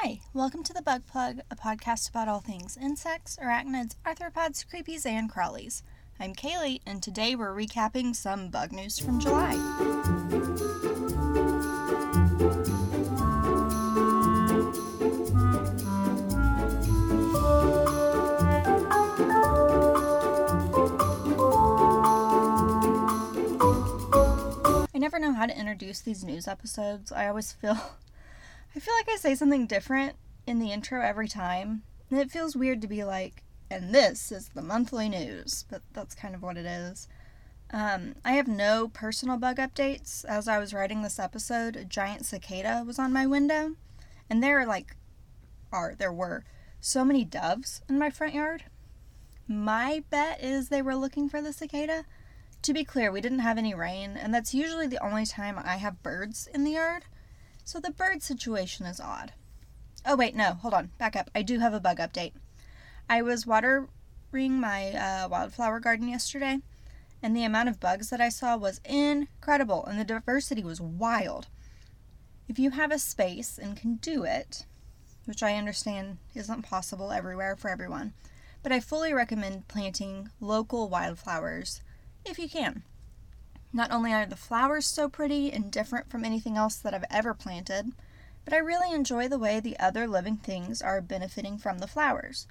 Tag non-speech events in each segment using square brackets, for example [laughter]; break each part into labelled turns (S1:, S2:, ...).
S1: Hi, welcome to the Bug Plug, a podcast about all things insects, arachnids, arthropods, creepies, and crawlies. I'm Kaylee, and today we're recapping some bug news from July. I never know how to introduce these news episodes. I always feel I feel like I say something different in the intro every time. And it feels weird to be like, and this is the monthly news, but that's kind of what it is. Um, I have no personal bug updates. As I was writing this episode, a giant cicada was on my window, and there are like, are there were so many doves in my front yard. My bet is they were looking for the cicada. To be clear, we didn't have any rain, and that's usually the only time I have birds in the yard. So the bird situation is odd. Oh, wait, no, hold on, back up. I do have a bug update. I was watering my uh, wildflower garden yesterday, and the amount of bugs that I saw was incredible, and the diversity was wild. If you have a space and can do it, which I understand isn't possible everywhere for everyone, but I fully recommend planting local wildflowers if you can. Not only are the flowers so pretty and different from anything else that I've ever planted, but I really enjoy the way the other living things are benefiting from the flowers.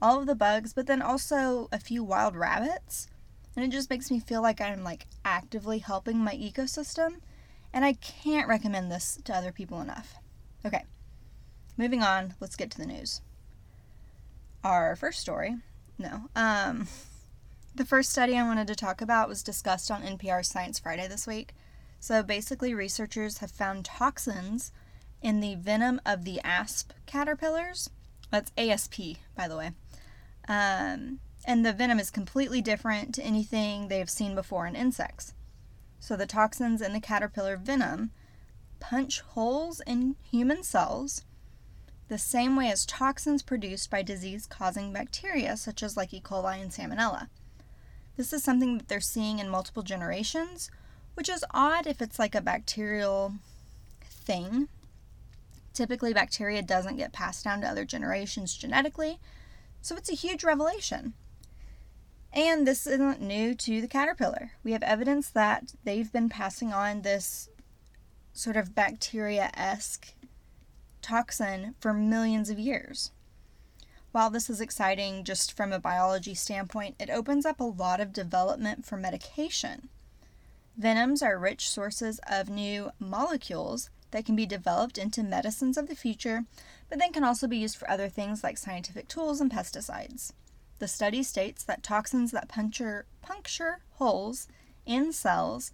S1: All of the bugs, but then also a few wild rabbits. And it just makes me feel like I'm like actively helping my ecosystem, and I can't recommend this to other people enough. Okay. Moving on, let's get to the news. Our first story, no. Um [laughs] the first study I wanted to talk about was discussed on NPR Science Friday this week. So basically, researchers have found toxins in the venom of the asp caterpillars. That's ASP, by the way. Um, and the venom is completely different to anything they've seen before in insects. So the toxins in the caterpillar venom punch holes in human cells the same way as toxins produced by disease causing bacteria such as like E. coli and Salmonella. This is something that they're seeing in multiple generations, which is odd if it's like a bacterial thing. Typically, bacteria doesn't get passed down to other generations genetically, so it's a huge revelation. And this isn't new to the caterpillar. We have evidence that they've been passing on this sort of bacteria esque toxin for millions of years. While this is exciting just from a biology standpoint, it opens up a lot of development for medication. Venoms are rich sources of new molecules that can be developed into medicines of the future, but then can also be used for other things like scientific tools and pesticides. The study states that toxins that puncture, puncture holes in cells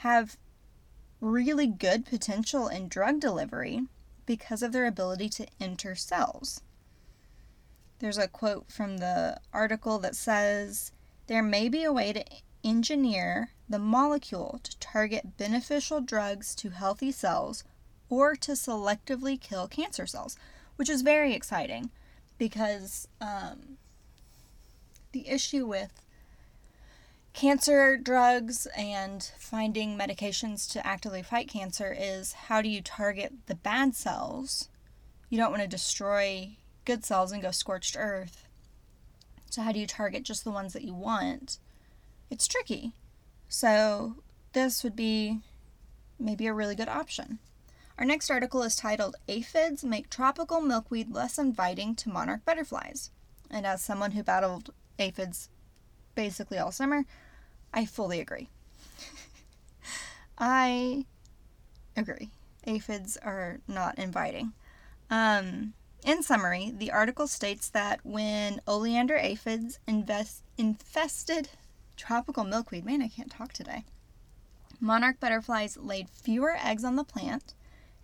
S1: have really good potential in drug delivery because of their ability to enter cells. There's a quote from the article that says there may be a way to engineer the molecule to target beneficial drugs to healthy cells or to selectively kill cancer cells, which is very exciting because um, the issue with cancer drugs and finding medications to actively fight cancer is how do you target the bad cells? You don't want to destroy good cells and go scorched earth. So, how do you target just the ones that you want? It's tricky. So, this would be maybe a really good option. Our next article is titled Aphids Make Tropical Milkweed Less Inviting to Monarch Butterflies. And as someone who battled aphids basically all summer, I fully agree. [laughs] I agree. Aphids are not inviting. Um, in summary, the article states that when oleander aphids invest, infested tropical milkweed, man, I can't talk today, monarch butterflies laid fewer eggs on the plant,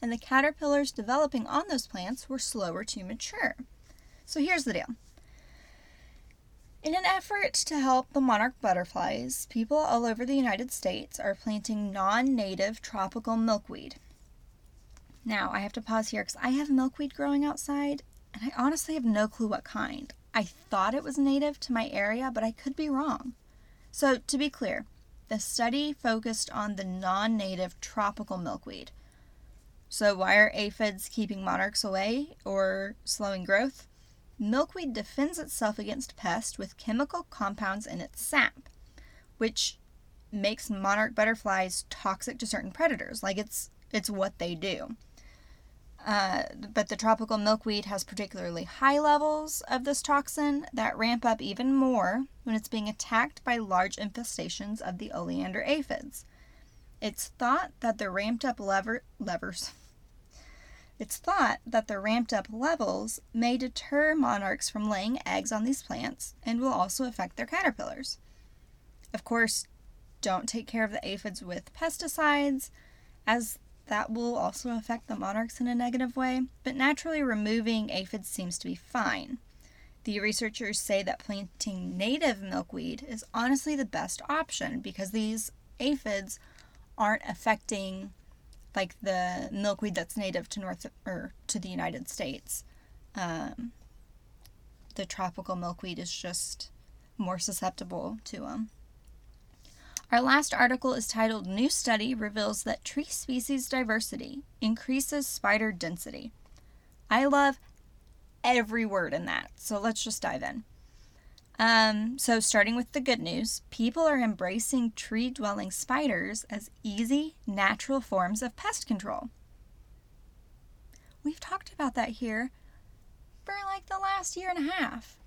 S1: and the caterpillars developing on those plants were slower to mature. So here's the deal. In an effort to help the monarch butterflies, people all over the United States are planting non native tropical milkweed. Now, I have to pause here because I have milkweed growing outside, and I honestly have no clue what kind. I thought it was native to my area, but I could be wrong. So, to be clear, the study focused on the non native tropical milkweed. So, why are aphids keeping monarchs away or slowing growth? Milkweed defends itself against pests with chemical compounds in its sap, which makes monarch butterflies toxic to certain predators. Like it's it's what they do. Uh, but the tropical milkweed has particularly high levels of this toxin that ramp up even more when it's being attacked by large infestations of the oleander aphids. It's thought that the ramped up lever- levers. It's thought that the ramped up levels may deter monarchs from laying eggs on these plants and will also affect their caterpillars. Of course, don't take care of the aphids with pesticides, as that will also affect the monarchs in a negative way, but naturally removing aphids seems to be fine. The researchers say that planting native milkweed is honestly the best option because these aphids aren't affecting like the milkweed that's native to North or to the United States. Um, the tropical milkweed is just more susceptible to them. Our last article is titled New Study Reveals That Tree Species Diversity Increases Spider Density. I love every word in that, so let's just dive in. Um, so, starting with the good news, people are embracing tree dwelling spiders as easy, natural forms of pest control. We've talked about that here for like the last year and a half.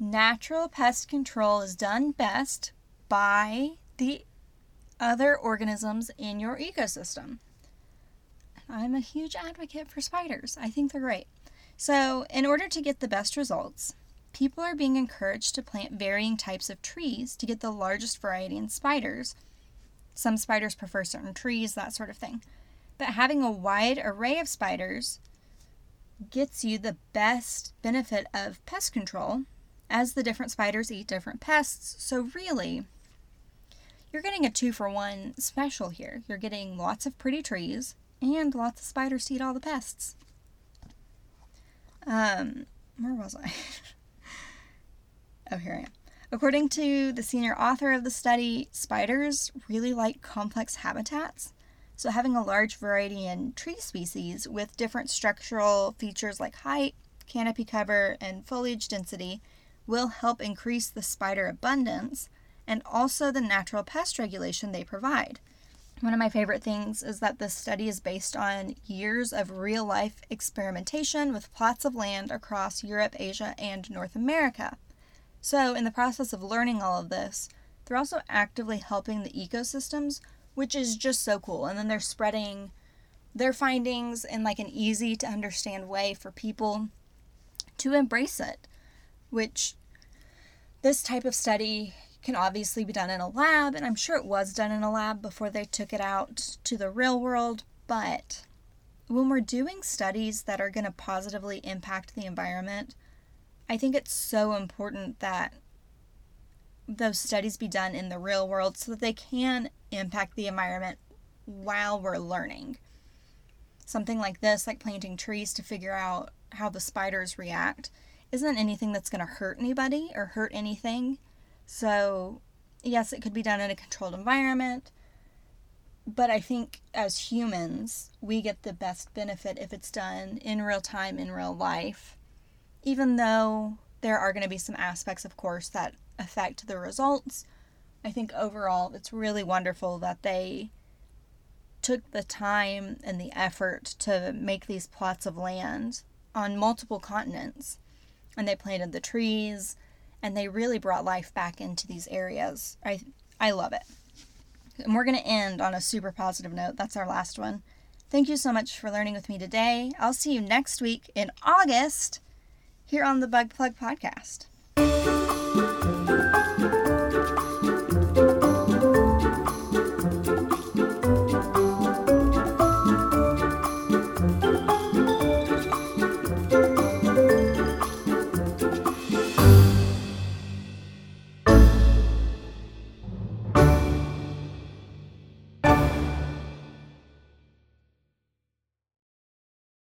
S1: Natural pest control is done best by the other organisms in your ecosystem. I'm a huge advocate for spiders. I think they're great. So, in order to get the best results, people are being encouraged to plant varying types of trees to get the largest variety in spiders. Some spiders prefer certain trees, that sort of thing. But having a wide array of spiders gets you the best benefit of pest control as the different spiders eat different pests. So, really, you're getting a two for one special here. You're getting lots of pretty trees and lots of spiders to eat all the pests. Um, where was I? [laughs] oh, here I am. According to the senior author of the study, spiders really like complex habitats. So, having a large variety in tree species with different structural features like height, canopy cover, and foliage density will help increase the spider abundance and also the natural pest regulation they provide. One of my favorite things is that this study is based on years of real life experimentation with plots of land across Europe, Asia, and North America. So, in the process of learning all of this, they're also actively helping the ecosystems, which is just so cool. And then they're spreading their findings in like an easy to understand way for people to embrace it, which this type of study can obviously be done in a lab, and I'm sure it was done in a lab before they took it out to the real world. But when we're doing studies that are going to positively impact the environment, I think it's so important that those studies be done in the real world so that they can impact the environment while we're learning. Something like this, like planting trees to figure out how the spiders react, isn't anything that's going to hurt anybody or hurt anything. So, yes, it could be done in a controlled environment, but I think as humans, we get the best benefit if it's done in real time, in real life, even though there are going to be some aspects, of course, that affect the results. I think overall, it's really wonderful that they took the time and the effort to make these plots of land on multiple continents. And they planted the trees and they really brought life back into these areas. I I love it. And we're going to end on a super positive note. That's our last one. Thank you so much for learning with me today. I'll see you next week in August here on the Bug Plug podcast.